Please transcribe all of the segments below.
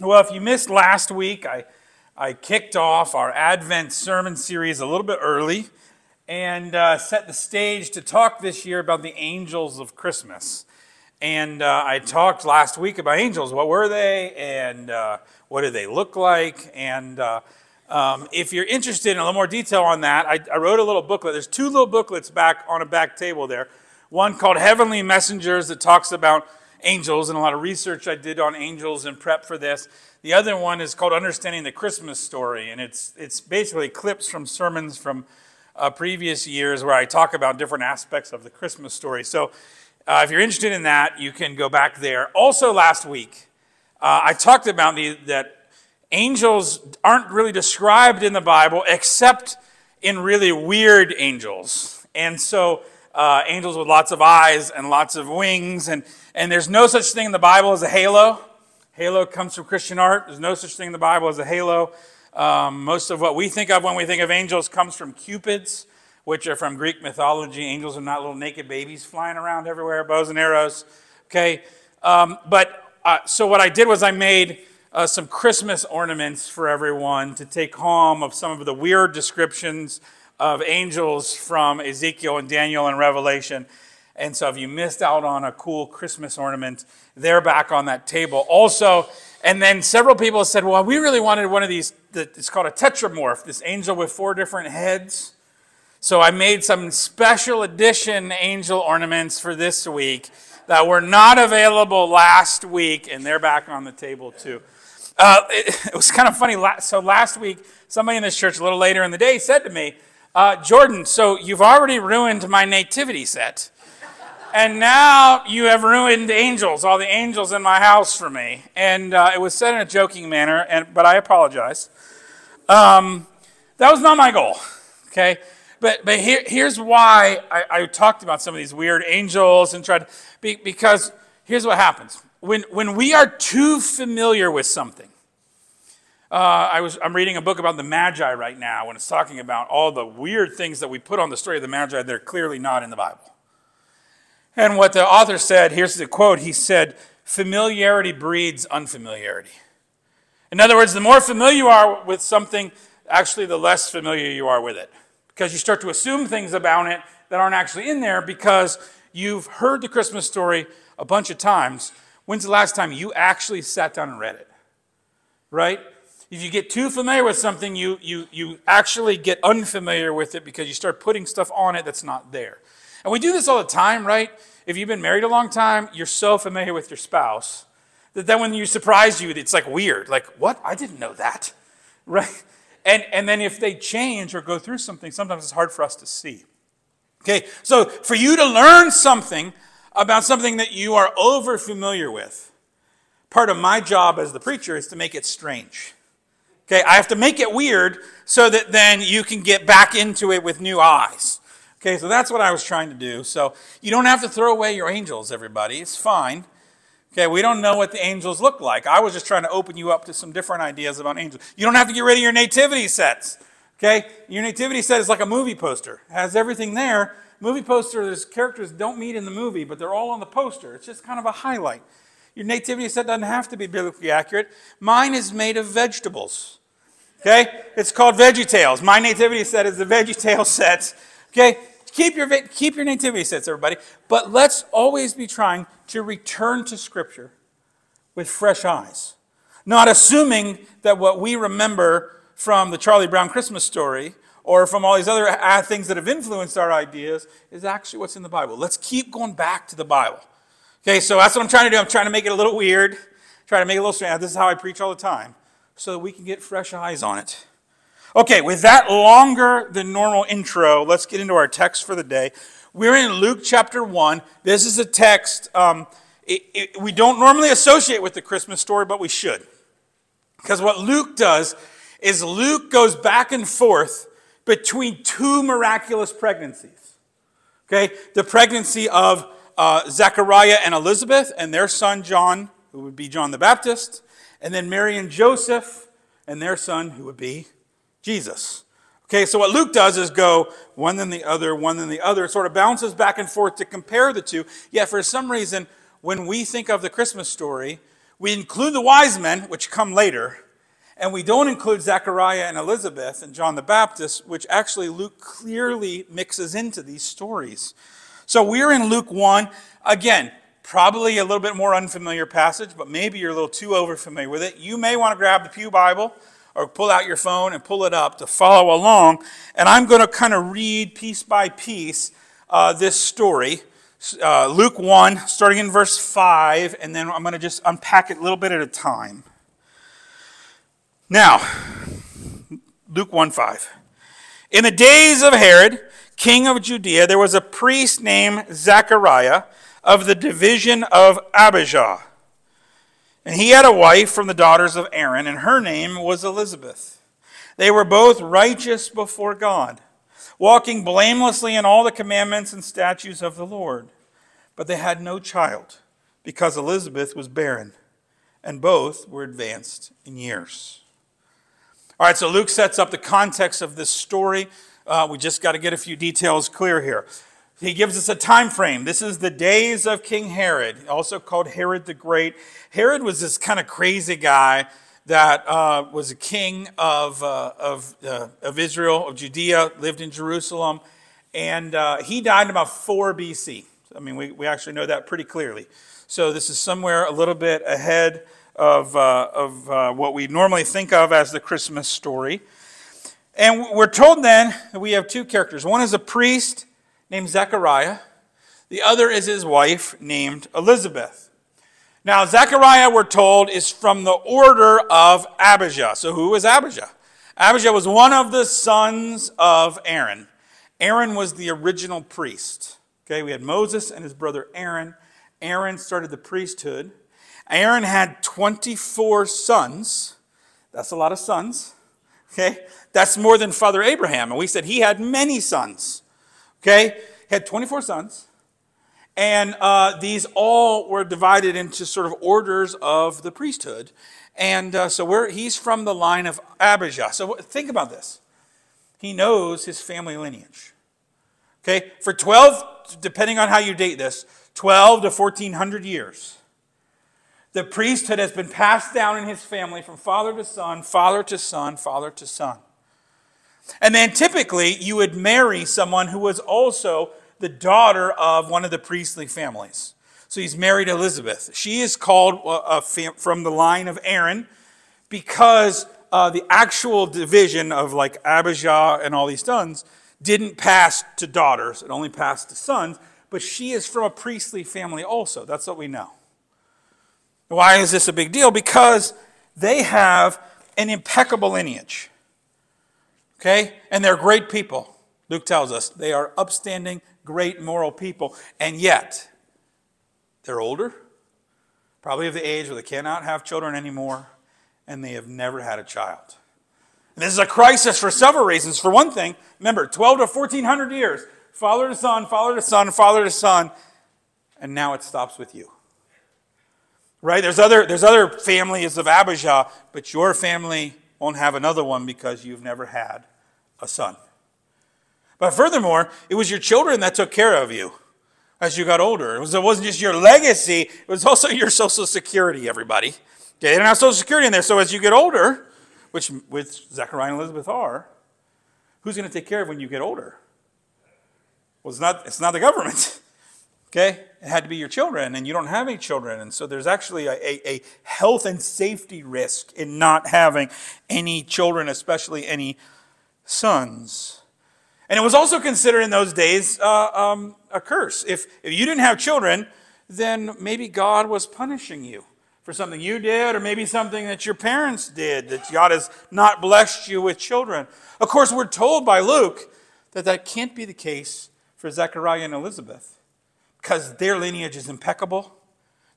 Well, if you missed last week, I, I kicked off our Advent sermon series a little bit early and uh, set the stage to talk this year about the angels of Christmas. And uh, I talked last week about angels. What were they? And uh, what did they look like? And uh, um, if you're interested in a little more detail on that, I, I wrote a little booklet. There's two little booklets back on a back table there. One called Heavenly Messengers that talks about angels and a lot of research I did on angels and prep for this. The other one is called Understanding the Christmas Story, and it's, it's basically clips from sermons from uh, previous years where I talk about different aspects of the Christmas story. So uh, if you're interested in that, you can go back there. Also, last week, uh, I talked about the, that angels aren't really described in the Bible except in really weird angels. And so, uh, angels with lots of eyes and lots of wings, and and there's no such thing in the Bible as a halo. Halo comes from Christian art. There's no such thing in the Bible as a halo. Um, most of what we think of when we think of angels comes from cupids, which are from Greek mythology. Angels are not little naked babies flying around everywhere, bows and arrows. Okay, um, but uh, so what I did was I made uh, some Christmas ornaments for everyone to take home of some of the weird descriptions of angels from Ezekiel and Daniel and Revelation. And so if you missed out on a cool Christmas ornament, they're back on that table. Also, and then several people said, well, we really wanted one of these, it's called a tetramorph, this angel with four different heads. So I made some special edition angel ornaments for this week that were not available last week, and they're back on the table too. Uh, it, it, was kind of funny. So last week, somebody in this church a little later in the day said to me, uh, Jordan, so you've already ruined my nativity set. And now you have ruined angels, all the angels in my house for me. And uh, it was said in a joking manner, and, but I apologize. Um, that was not my goal, okay? But, but here, here's why I, I, talked about some of these weird angels and tried, be, because here's what happens. When, when we are too familiar with something, uh, I was, I'm reading a book about the Magi right now, and it's talking about all the weird things that we put on the story of the Magi that are clearly not in the Bible. And what the author said, here's the quote he said, familiarity breeds unfamiliarity. In other words, the more familiar you are with something, actually, the less familiar you are with it. Because you start to assume things about it that aren't actually in there because you've heard the Christmas story a bunch of times. When's the last time you actually sat down and read it? Right? If you get too familiar with something, you, you, you actually get unfamiliar with it because you start putting stuff on it that's not there. And we do this all the time, right? If you've been married a long time, you're so familiar with your spouse that then when you surprise you, it's like weird. Like, what? I didn't know that. Right? And, and then if they change or go through something, sometimes it's hard for us to see. Okay, so for you to learn something about something that you are over familiar with, part of my job as the preacher is to make it strange. Okay, I have to make it weird so that then you can get back into it with new eyes. Okay, so that's what I was trying to do. So you don't have to throw away your angels, everybody. It's fine. Okay, we don't know what the angels look like. I was just trying to open you up to some different ideas about angels. You don't have to get rid of your nativity sets. Okay, your nativity set is like a movie poster. It has everything there. Movie poster, there's characters don't meet in the movie, but they're all on the poster. It's just kind of a highlight. Your nativity set doesn't have to be biblically accurate. Mine is made of vegetables. Okay? It's called Veggie Tales. My nativity set is the Veggie Tale set. Okay? Keep your, keep your nativity sets, everybody. But let's always be trying to return to Scripture with fresh eyes. Not assuming that what we remember from the Charlie Brown Christmas story or from all these other uh, things that have influenced our ideas is actually what's in the Bible. Let's keep going back to the Bible. Okay, so that's what I'm trying to do. I'm trying to make it a little weird, trying to make it a little strange. This is how I preach all the time, so that we can get fresh eyes on it. Okay, with that longer than normal intro, let's get into our text for the day. We're in Luke chapter 1. This is a text um, it, it, we don't normally associate with the Christmas story, but we should. Because what Luke does is Luke goes back and forth between two miraculous pregnancies. Okay, the pregnancy of uh, Zechariah and Elizabeth and their son John, who would be John the Baptist, and then Mary and Joseph and their son, who would be Jesus. Okay, so what Luke does is go one then the other, one then the other. It sort of bounces back and forth to compare the two. Yet for some reason, when we think of the Christmas story, We include the wise men, which come later, and we don't include Zechariah and Elizabeth and John the Baptist, which actually Luke clearly mixes into these stories. So we're in Luke 1. Again, probably a little bit more unfamiliar passage, but maybe you're a little too overfamiliar with it. You may want to grab the Pew Bible or pull out your phone and pull it up to follow along. And I'm going to kind of read piece by piece uh, this story. Uh, Luke 1, starting in verse 5, and then I'm going to just unpack it a little bit at a time. Now, Luke 1 5. In the days of Herod, king of Judea, there was a priest named Zechariah of the division of Abijah. And he had a wife from the daughters of Aaron, and her name was Elizabeth. They were both righteous before God, walking blamelessly in all the commandments and statutes of the Lord. But they had no child, because Elizabeth was barren, and both were advanced in years. All right, so Luke sets up the context of this story. Uh, we just got to get a few details clear here. He gives us a time frame. This is the days of King Herod, also called Herod the Great. Herod was this kind of crazy guy that uh, was a king of, uh, of, uh, of Israel, of Judea, lived in Jerusalem, and uh, he died in about 4 BC. I mean, we, we actually know that pretty clearly. So this is somewhere a little bit ahead of, uh, of uh, what we normally think of as the Christmas story. And we're told then that we have two characters. One is a priest named Zechariah, the other is his wife named Elizabeth. Now, Zechariah, we're told, is from the order of Abijah. So, who is Abijah? Abijah was one of the sons of Aaron. Aaron was the original priest. Okay, we had Moses and his brother Aaron. Aaron started the priesthood. Aaron had 24 sons. That's a lot of sons. Okay? That's more than Father Abraham. And we said he had many sons. Okay? He had 24 sons. And uh, these all were divided into sort of orders of the priesthood. And uh, so he's from the line of Abijah. So think about this. He knows his family lineage. Okay? For 12, depending on how you date this, 12 to 1400 years the priesthood has been passed down in his family from father to son, father to son, father to son. And then typically you would marry someone who was also the daughter of one of the priestly families. So he's married Elizabeth. She is called uh, from the line of Aaron because uh, the actual division of like Abijah and all these sons didn't pass to daughters, it only passed to sons. But she is from a priestly family also. That's what we know. Why is this a big deal? Because they have an impeccable lineage. Okay? And they're great people. Luke tells us they are upstanding, great moral people. And yet, they're older, probably of the age where they cannot have children anymore, and they have never had a child. And this is a crisis for several reasons. For one thing, remember, 12 to 1400 years, father to son, father to son, father to son, and now it stops with you. Right? There's other, there's other families of Abijah, but your family won't have another one because you've never had a son. But furthermore, it was your children that took care of you as you got older. It, was, wasn't just your legacy, it was also your social security, everybody. They didn't have social security in there. So as you get older, which with Zechariah and Elizabeth are, who's going to take care of when you get older? Well, it's not, it's not the government. Okay? It had to be your children, and you don't have any children. And so there's actually a, a, a health and safety risk in not having any children, especially any sons. And it was also considered in those days uh, um, a curse. If, if you didn't have children, then maybe God was punishing you for something you did, or maybe something that your parents did, that God has not blessed you with children. Of course, we're told by Luke that that can't be the case for Zechariah and Elizabeth because their lineage is impeccable,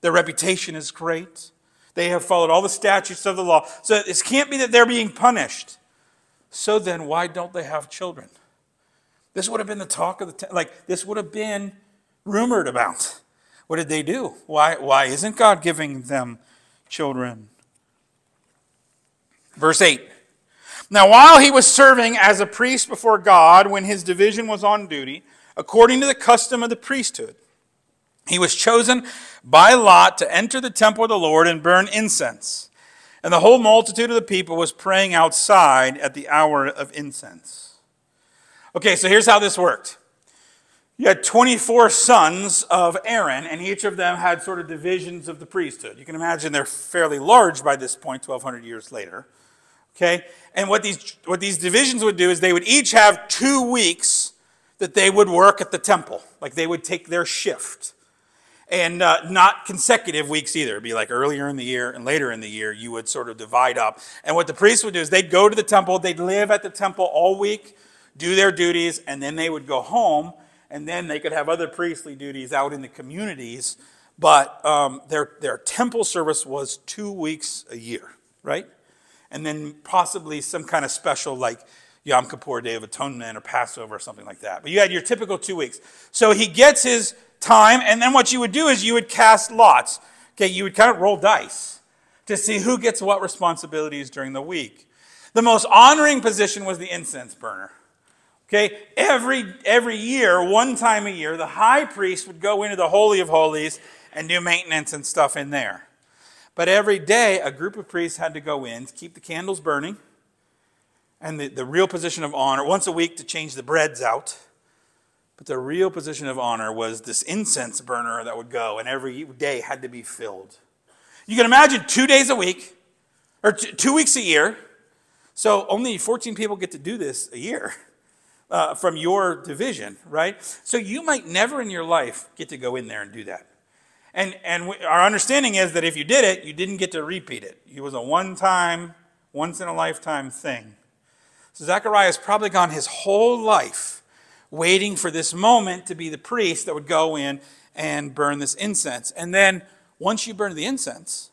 their reputation is great, they have followed all the statutes of the law. So this can't be that they're being punished. So then, why don't they have children? This would have been the talk of the t- like this would have been rumored about. What did they do? Why why isn't God giving them children? Verse 8. Now while he was serving as a priest before God when his division was on duty, according to the custom of the priesthood, He was chosen by lot to enter the temple of the Lord and burn incense. And the whole multitude of the people was praying outside at the hour of incense. Okay, so here's how this worked. You had 24 sons of Aaron, and each of them had sort of divisions of the priesthood. You can imagine they're fairly large by this point, 1,200 years later. Okay? And what these, what these divisions would do is they would each have two weeks that they would work at the temple. Like they would take their shift and uh, not consecutive weeks either. It'd be like earlier in the year and later in the year, you would sort of divide up. And what the priests would do is they'd go to the temple, they'd live at the temple all week, do their duties, and then they would go home, and then they could have other priestly duties out in the communities. But um, their, their temple service was two weeks a year, right? And then possibly some kind of special, like Yom Kippur, Day of Atonement, or Passover, or something like that. But you had your typical two weeks. So he gets his time, and then what you would do is you would cast lots. Okay, you would kind of roll dice to see who gets what responsibilities during the week. The most honoring position was the incense burner. Okay, every, every year, one time a year, the high priest would go into the Holy of Holies and do maintenance and stuff in there. But every day, a group of priests had to go in to keep the candles burning and the, the real position of honor, once a week to change the breads out but the real position of honor was this incense burner that would go, and every day had to be filled. You can imagine two days a week, or t- two weeks a year. So only 14 people get to do this a year uh, from your division, right? So you might never in your life get to go in there and do that. And, and we, our understanding is that if you did it, you didn't get to repeat it. It was a one time, once in a lifetime thing. So Zechariah has probably gone his whole life waiting for this moment to be the priest that would go in and burn this incense. And then once you burn the incense,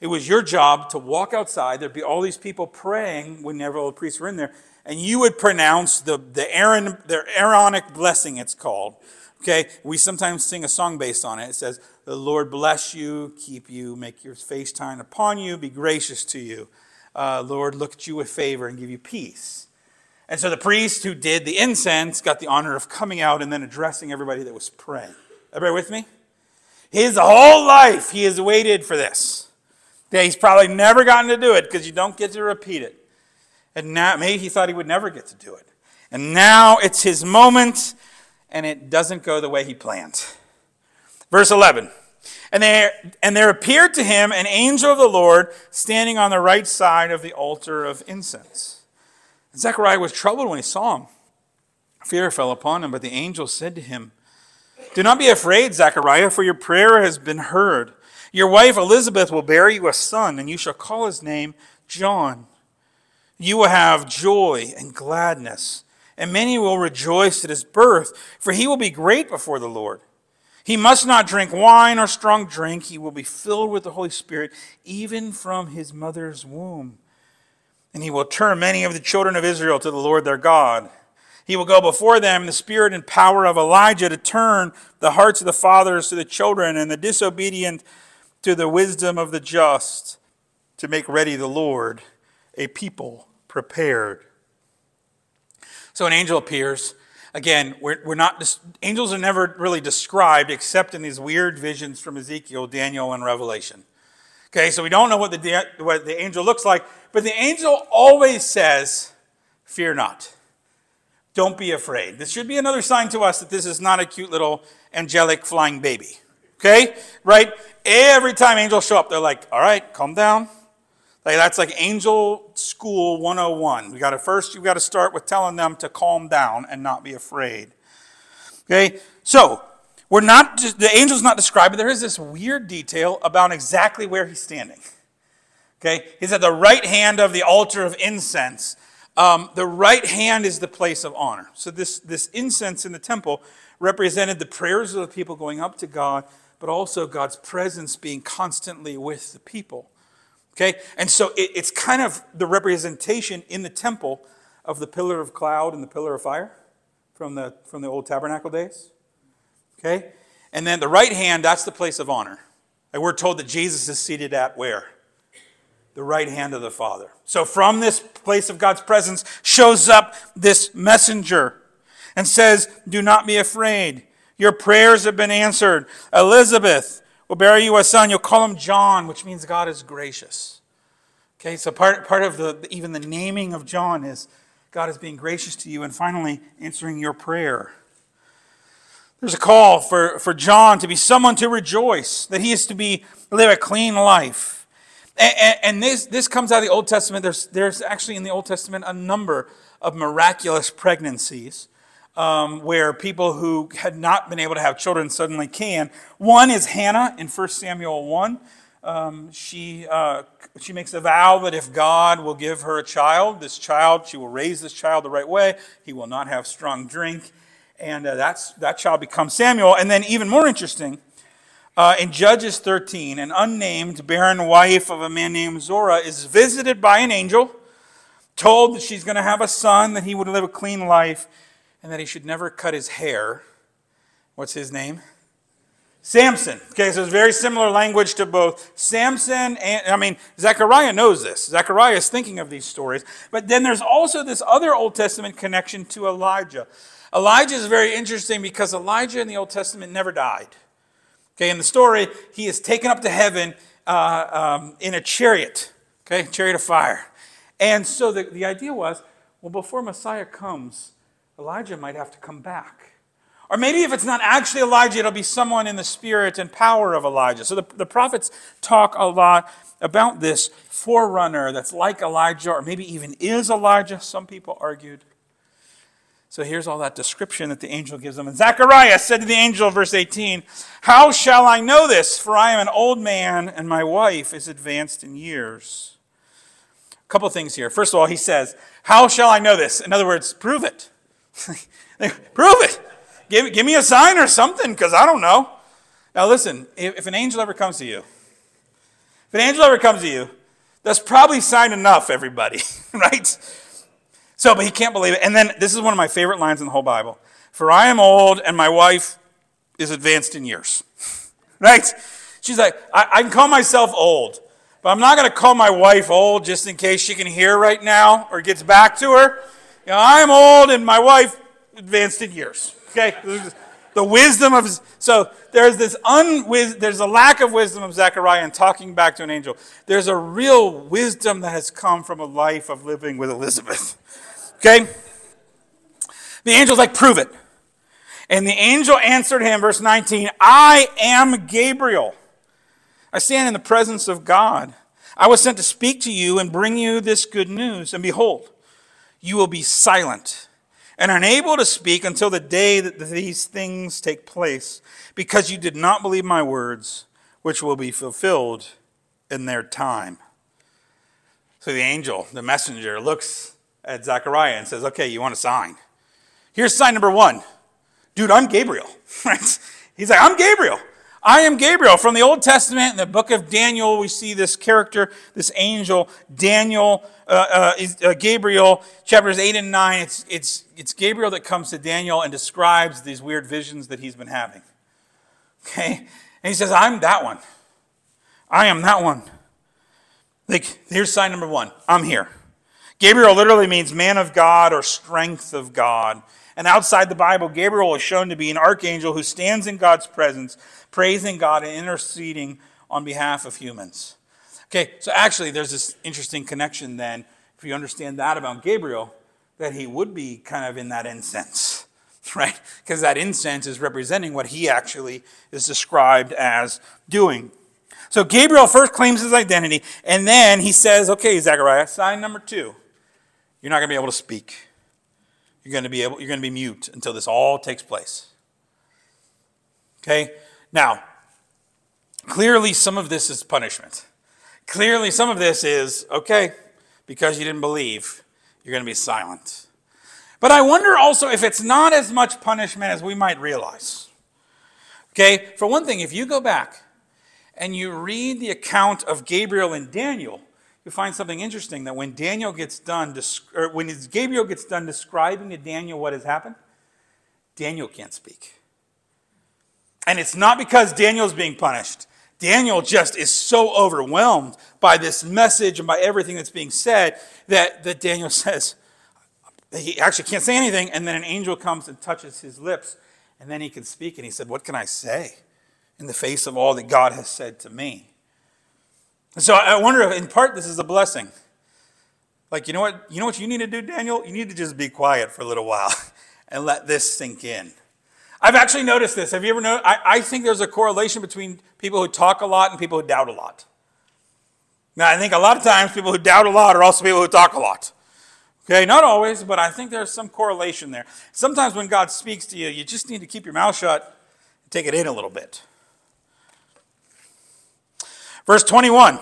it was your job to walk outside. There'd be all these people praying whenever the priests were in there, and you would pronounce the, the, Aaron, Aaronic blessing, it's called. Okay, we sometimes sing a song based on it. It says, The Lord bless you, keep you, make your face shine upon you, be gracious to you. Uh, Lord, look at you with favor and give you peace. And so the priest who did the incense got the honor of coming out and then addressing everybody that was praying. Everybody with me? His whole life, he has waited for this. Yeah, he's probably never gotten to do it because you don't get to repeat it. And now, maybe he thought he would never get to do it. And now it's his moment, and it doesn't go the way he planned. Verse 11. And there, and there appeared to him an angel of the Lord standing on the right side of the altar of incense. Zechariah was troubled when he saw him. Fear fell upon him, but the angel said to him, Do not be afraid, Zechariah, for your prayer has been heard. Your wife Elizabeth will bear you a son, and you shall call his name John. You will have joy and gladness, and many will rejoice at his birth, for he will be great before the Lord. He must not drink wine or strong drink. He will be filled with the Holy Spirit, even from his mother's womb and he will turn many of the children of Israel to the Lord their God. He will go before them in the spirit and power of Elijah to turn the hearts of the fathers to the children and the disobedient to the wisdom of the just, to make ready the Lord, a people prepared. So an angel appears. Again, we're, we're not, angels are never really described except in these weird visions from Ezekiel, Daniel, and Revelation. Okay, so we don't know what the, what the angel looks like, but the angel always says, Fear not. Don't be afraid. This should be another sign to us that this is not a cute little angelic flying baby. Okay? Right? Every time angels show up, they're like, All right, calm down. Like that's like angel school 101. We got to first, you've got to start with telling them to calm down and not be afraid. Okay? So, we're not, the angel's not described, but there is this weird detail about exactly where he's standing. Okay? He's at the right hand of the altar of incense. Um, the right hand is the place of honor. So, this, this incense in the temple represented the prayers of the people going up to God, but also God's presence being constantly with the people. Okay? And so, it, it's kind of the representation in the temple of the pillar of cloud and the pillar of fire from the, from the old tabernacle days. Okay? And then the right hand, that's the place of honor. And we're told that Jesus is seated at where? The right hand of the Father. So from this place of God's presence shows up this messenger and says, Do not be afraid. Your prayers have been answered. Elizabeth will bear you a son. You'll call him John, which means God is gracious. Okay, so part, part of the even the naming of John is God is being gracious to you and finally answering your prayer. There's a call for, for John to be someone to rejoice, that he is to be live a clean life. And, and, and this, this comes out of the Old Testament. There's, there's actually in the Old Testament a number of miraculous pregnancies um, where people who had not been able to have children suddenly can. One is Hannah in 1 Samuel 1. Um, she, uh, she makes a vow that if God will give her a child, this child, she will raise this child the right way. He will not have strong drink. And uh, that's, that child becomes Samuel. And then, even more interesting, uh, in Judges 13, an unnamed barren wife of a man named Zora is visited by an angel, told that she's going to have a son, that he would live a clean life, and that he should never cut his hair. What's his name? Samson. Okay, so it's very similar language to both Samson and, I mean, Zechariah knows this. Zechariah is thinking of these stories. But then there's also this other Old Testament connection to Elijah. Elijah is very interesting because Elijah in the Old Testament never died. Okay, in the story, he is taken up to heaven uh, um, in a chariot, okay, chariot of fire. And so the, the idea was well, before Messiah comes, Elijah might have to come back. Or maybe if it's not actually Elijah, it'll be someone in the spirit and power of Elijah. So the, the prophets talk a lot about this forerunner that's like Elijah, or maybe even is Elijah, some people argued. So here's all that description that the angel gives them. And Zechariah said to the angel, verse 18, How shall I know this? For I am an old man, and my wife is advanced in years. A couple things here. First of all, he says, How shall I know this? In other words, prove it. prove it. Give, give me a sign or something, because I don't know. Now, listen, if, if an angel ever comes to you, if an angel ever comes to you, that's probably sign enough, everybody, right? So, but he can't believe it. And then this is one of my favorite lines in the whole Bible For I am old, and my wife is advanced in years, right? She's like, I, I can call myself old, but I'm not going to call my wife old just in case she can hear right now or gets back to her. You know, I'm old, and my wife advanced in years. Okay? The wisdom of so there's this unwis, there's a lack of wisdom of Zechariah in talking back to an angel. There's a real wisdom that has come from a life of living with Elizabeth. Okay? The angel's like, prove it. And the angel answered him, verse 19, I am Gabriel. I stand in the presence of God. I was sent to speak to you and bring you this good news. And behold, you will be silent and unable to speak until the day that these things take place, because you did not believe my words, which will be fulfilled in their time. So the angel, the messenger, looks at Zechariah and says, Okay, you want a sign? Here's sign number one. Dude, I'm Gabriel. He's like, I'm Gabriel. I am Gabriel. From the Old Testament, in the book of Daniel, we see this character, this angel, Daniel, uh, uh, is, uh, Gabriel, chapters 8 and 9. It's, it's, it's Gabriel that comes to Daniel and describes these weird visions that he's been having. Okay? And he says, I'm that one. I am that one. Like, here's sign number one I'm here. Gabriel literally means man of God or strength of God. And outside the Bible, Gabriel is shown to be an archangel who stands in God's presence, praising God and interceding on behalf of humans. Okay, so actually, there's this interesting connection then, if you understand that about Gabriel, that he would be kind of in that incense, right? Because that incense is representing what he actually is described as doing. So Gabriel first claims his identity, and then he says, okay, Zechariah, sign number two. You're not going to be able to speak. You're going to be able, you're going to be mute until this all takes place. Okay? Now, clearly some of this is punishment. Clearly some of this is, okay, because you didn't believe, you're going to be silent. But I wonder also if it's not as much punishment as we might realize. Okay? For one thing, if you go back and you read the account of Gabriel and Daniel, you find something interesting that when Daniel gets done, or when Gabriel gets done describing to Daniel what has happened, Daniel can't speak. And it's not because Daniel's being punished. Daniel just is so overwhelmed by this message and by everything that's being said that, that Daniel says, he actually can't say anything. And then an angel comes and touches his lips. And then he can speak, and he said, What can I say in the face of all that God has said to me? So I wonder if, in part, this is a blessing. Like, you know what? You know what you need to do, Daniel? You need to just be quiet for a little while and let this sink in. I've actually noticed this. Have you ever noticed? I, I think there's a correlation between people who talk a lot and people who doubt a lot. Now, I think a lot of times people who doubt a lot are also people who talk a lot. Okay, not always, but I think there's some correlation there. Sometimes when God speaks to you, you just need to keep your mouth shut and take it in a little bit. Verse 21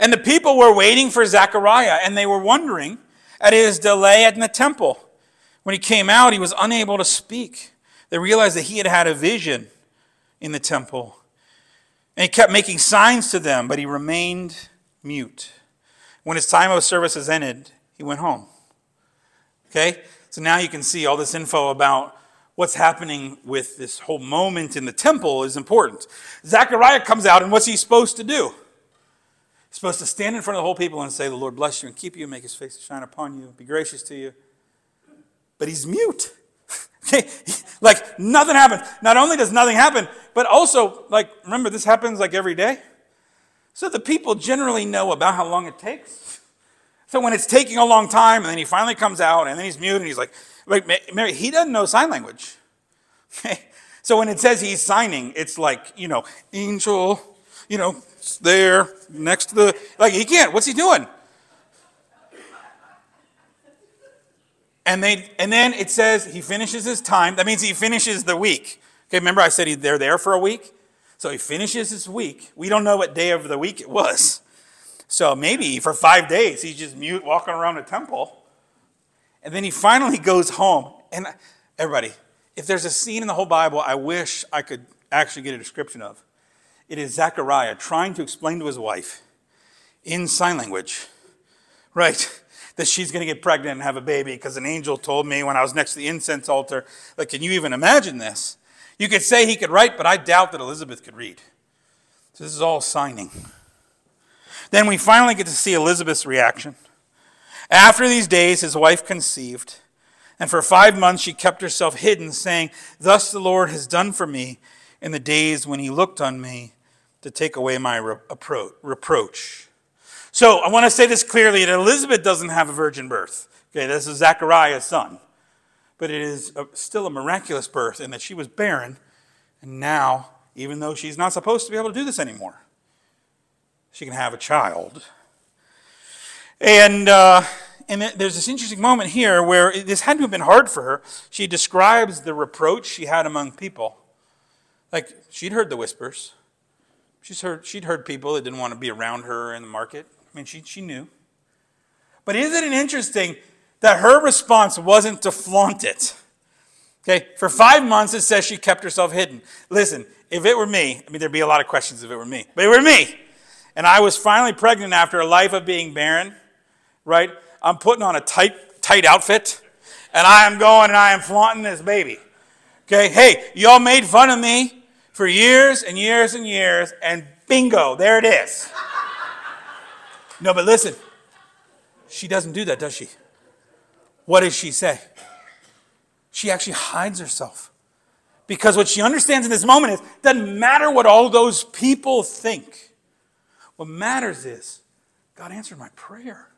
And the people were waiting for Zechariah, and they were wondering at his delay in the temple. When he came out, he was unable to speak. They realized that he had had a vision in the temple. And he kept making signs to them, but he remained mute. When his time of service has ended, he went home. Okay? So now you can see all this info about what's happening with this whole moment in the temple is important. Zechariah comes out, and what's he supposed to do? He's supposed to stand in front of the whole people and say, The Lord bless you and keep you, make his face shine upon you, be gracious to you. But he's mute. like nothing happens. Not only does nothing happen, but also, like, remember, this happens like every day. So the people generally know about how long it takes. So when it's taking a long time, and then he finally comes out, and then he's mute, and he's like, like Mary, he doesn't know sign language. So when it says he's signing, it's like, you know, angel, you know, there, next to the, like, he can't. What's he doing? And, they, and then it says he finishes his time. That means he finishes the week. Okay, remember I said he, they're there for a week? So he finishes his week. We don't know what day of the week it was. So maybe for five days he's just mute walking around the temple. And then he finally goes home. And everybody, if there's a scene in the whole Bible I wish I could actually get a description of, it is Zechariah trying to explain to his wife in sign language, right, that she's going to get pregnant and have a baby because an angel told me when I was next to the incense altar. Like, can you even imagine this? You could say he could write, but I doubt that Elizabeth could read. So this is all signing. Then we finally get to see Elizabeth's reaction. After these days, his wife conceived, and for five months she kept herself hidden, saying, Thus the Lord has done for me in the days when he looked on me to take away my reproach. So I want to say this clearly that Elizabeth doesn't have a virgin birth. Okay, this is Zechariah's son. But it is a, still a miraculous birth in that she was barren, and now, even though she's not supposed to be able to do this anymore, she can have a child. And, uh, and there's this interesting moment here where this had to have been hard for her. She describes the reproach she had among people. Like, she'd heard the whispers. She's heard, she'd heard people that didn't want to be around her in the market. I mean, she, she knew. But isn't it interesting that her response wasn't to flaunt it? Okay, for five months it says she kept herself hidden. Listen, if it were me, I mean, there'd be a lot of questions if it were me, but it were me and I was finally pregnant after a life of being barren, right? I'm putting on a tight, tight outfit, and I am going and I am flaunting this baby. Okay, hey, y'all made fun of me for years and years and years, and bingo, there it is. no, but listen, she doesn't do that, does she? What does she say? She actually hides herself. Because what she understands in this moment is doesn't matter what all those people think. What matters is God answered my prayer.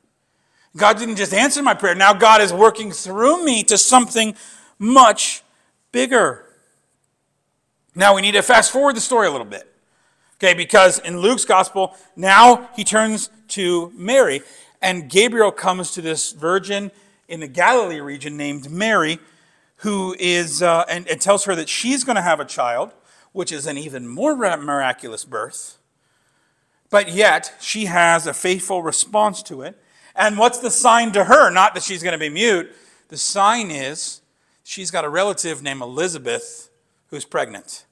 God didn't just answer my prayer. Now God is working through me to something much bigger. Now we need to fast forward the story a little bit. Okay, because in Luke's gospel, now he turns to Mary, and Gabriel comes to this virgin in the Galilee region named Mary, who is, uh, and, and tells her that she's going to have a child, which is an even more miraculous birth. But yet, she has a faithful response to it. And what's the sign to her? Not that she's going to be mute. The sign is she's got a relative named Elizabeth who's pregnant.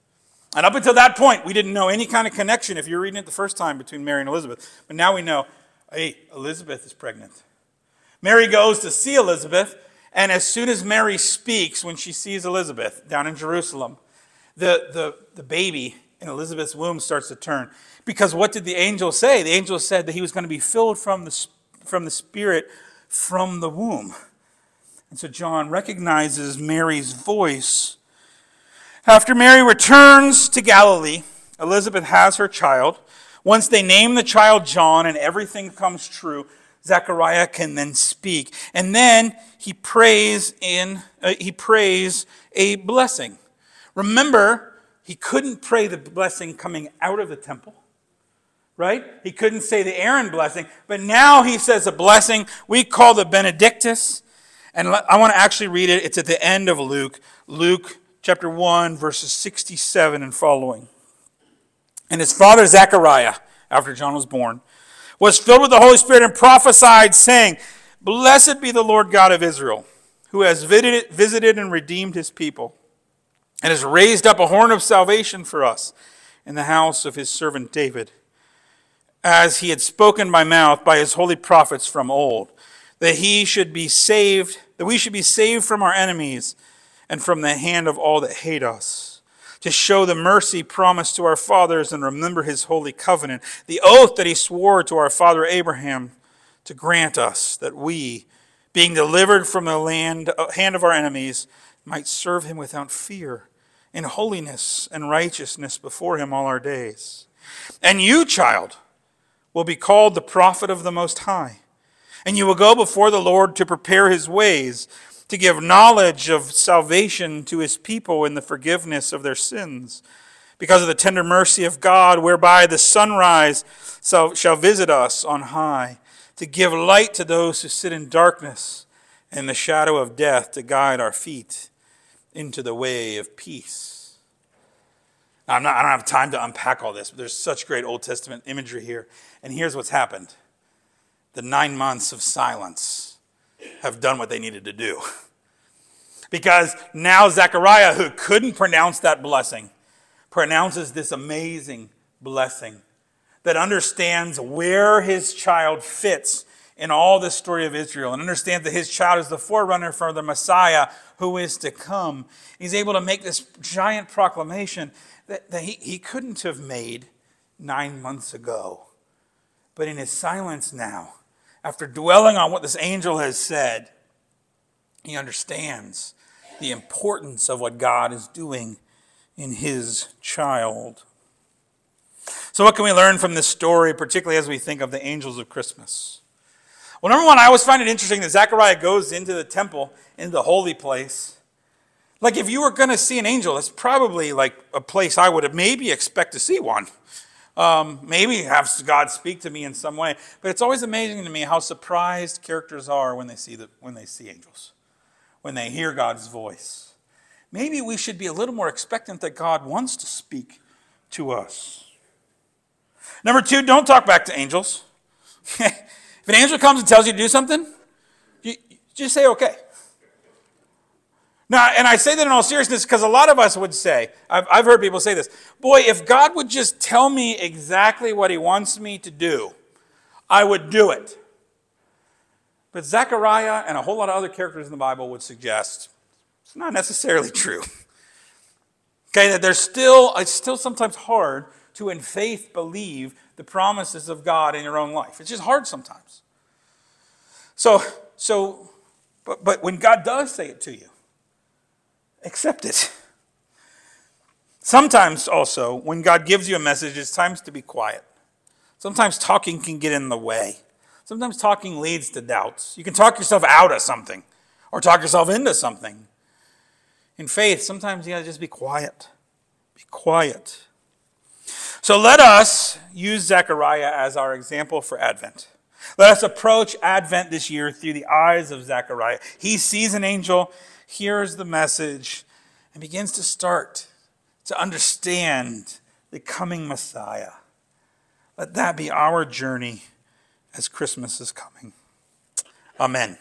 And up until that point, we didn't know any kind of connection, if you're reading it the first time, between Mary and Elizabeth. But now we know hey, Elizabeth is pregnant. Mary goes to see Elizabeth, and as soon as Mary speaks, when she sees Elizabeth down in Jerusalem, the, the, the baby in Elizabeth's womb starts to turn. Because what did the angel say? The angel said that he was going to be filled from the, from the Spirit from the womb. And so John recognizes Mary's voice After Mary returns to Galilee, Elizabeth has her child. Once they name the child John and everything comes true, Zechariah can then speak. And then he prays in uh, he prays a blessing. Remember, he couldn't pray the blessing coming out of the temple. Right? He couldn't say the Aaron blessing, but now he says a blessing we call the Benedictus. And I want to actually read it. It's at the end of Luke, Luke chapter 1 verses 67 and following. And his father Zechariah, after John was born, was filled with the Holy Spirit and prophesied, saying, Blessed be the Lord God of Israel, who has visited and redeemed his people, and has raised up a horn of salvation for us in the house of his servant David, as he had spoken by mouth by his holy prophets from old, that he should be saved, that we should be saved from our enemies and from the hand of all that hate us to show the mercy promised to our fathers and remember his holy covenant, the oath that he swore to our father Abraham to grant us that we, being delivered from the land, uh, hand of our enemies, might serve him without fear, in holiness and righteousness before him all our days. And you, child, will be called the prophet of the Most High, and you will go before the Lord to prepare his ways to give knowledge of salvation to his people in the forgiveness of their sins, because of the tender mercy of God, whereby the sunrise shall visit us on high, to give light to those who sit in darkness and the shadow of death, to guide our feet into the way of peace. Now, not, i don't have time to unpack all this, but there's such great Old Testament imagery here. And here's what's happened the nine months of silence have done what they needed to do. Because now Zechariah, who couldn't pronounce that blessing, pronounces this amazing blessing that understands where his child fits in all the story of Israel and understands that his child is the forerunner for the Messiah who is to come. He's able to make this giant proclamation that, that he, he couldn't have made nine months ago. But in his silence now, after dwelling on what this angel has said, he understands the importance of what God is doing in his child. So, what can we learn from this story, particularly as we think of the angels of Christmas? Well, number one, I always find it interesting that Zechariah goes into the temple, into the holy place. Like, if you were going to see an angel, that's probably like a place I would have maybe expect to see one. Um, maybe have God speak to me in some way. But it's always amazing to me how surprised characters are when they see the, when they see angels, when they hear God's voice. Maybe we should be a little more expectant that God wants to speak to us. Number two, don't talk back to angels. if an angel comes and tells you to do something, you, just say okay. Now, and I say that in all seriousness because a lot of us would say, I've, I've heard people say this, boy, if God would just tell me exactly what he wants me to do, I would do it. But Zechariah and a whole lot of other characters in the Bible would suggest it's not necessarily true. Okay, that there's still, it's still sometimes hard to, in faith, believe the promises of God in your own life. It's just hard sometimes. So, so but, but when God does say it to you, accept it. Sometimes also, when God gives you a message, it's times to be quiet. Sometimes talking can get in the way. Sometimes talking leads to doubts. You can talk yourself out of something or talk yourself into something. In faith, sometimes you gotta just be quiet. Be quiet. So let us use Zechariah as our example for Advent. Let us approach Advent this year through the eyes of Zechariah. He sees an angel hears the message and begins to start to understand the coming Messiah. Let that be our journey as Christmas is coming. Amen.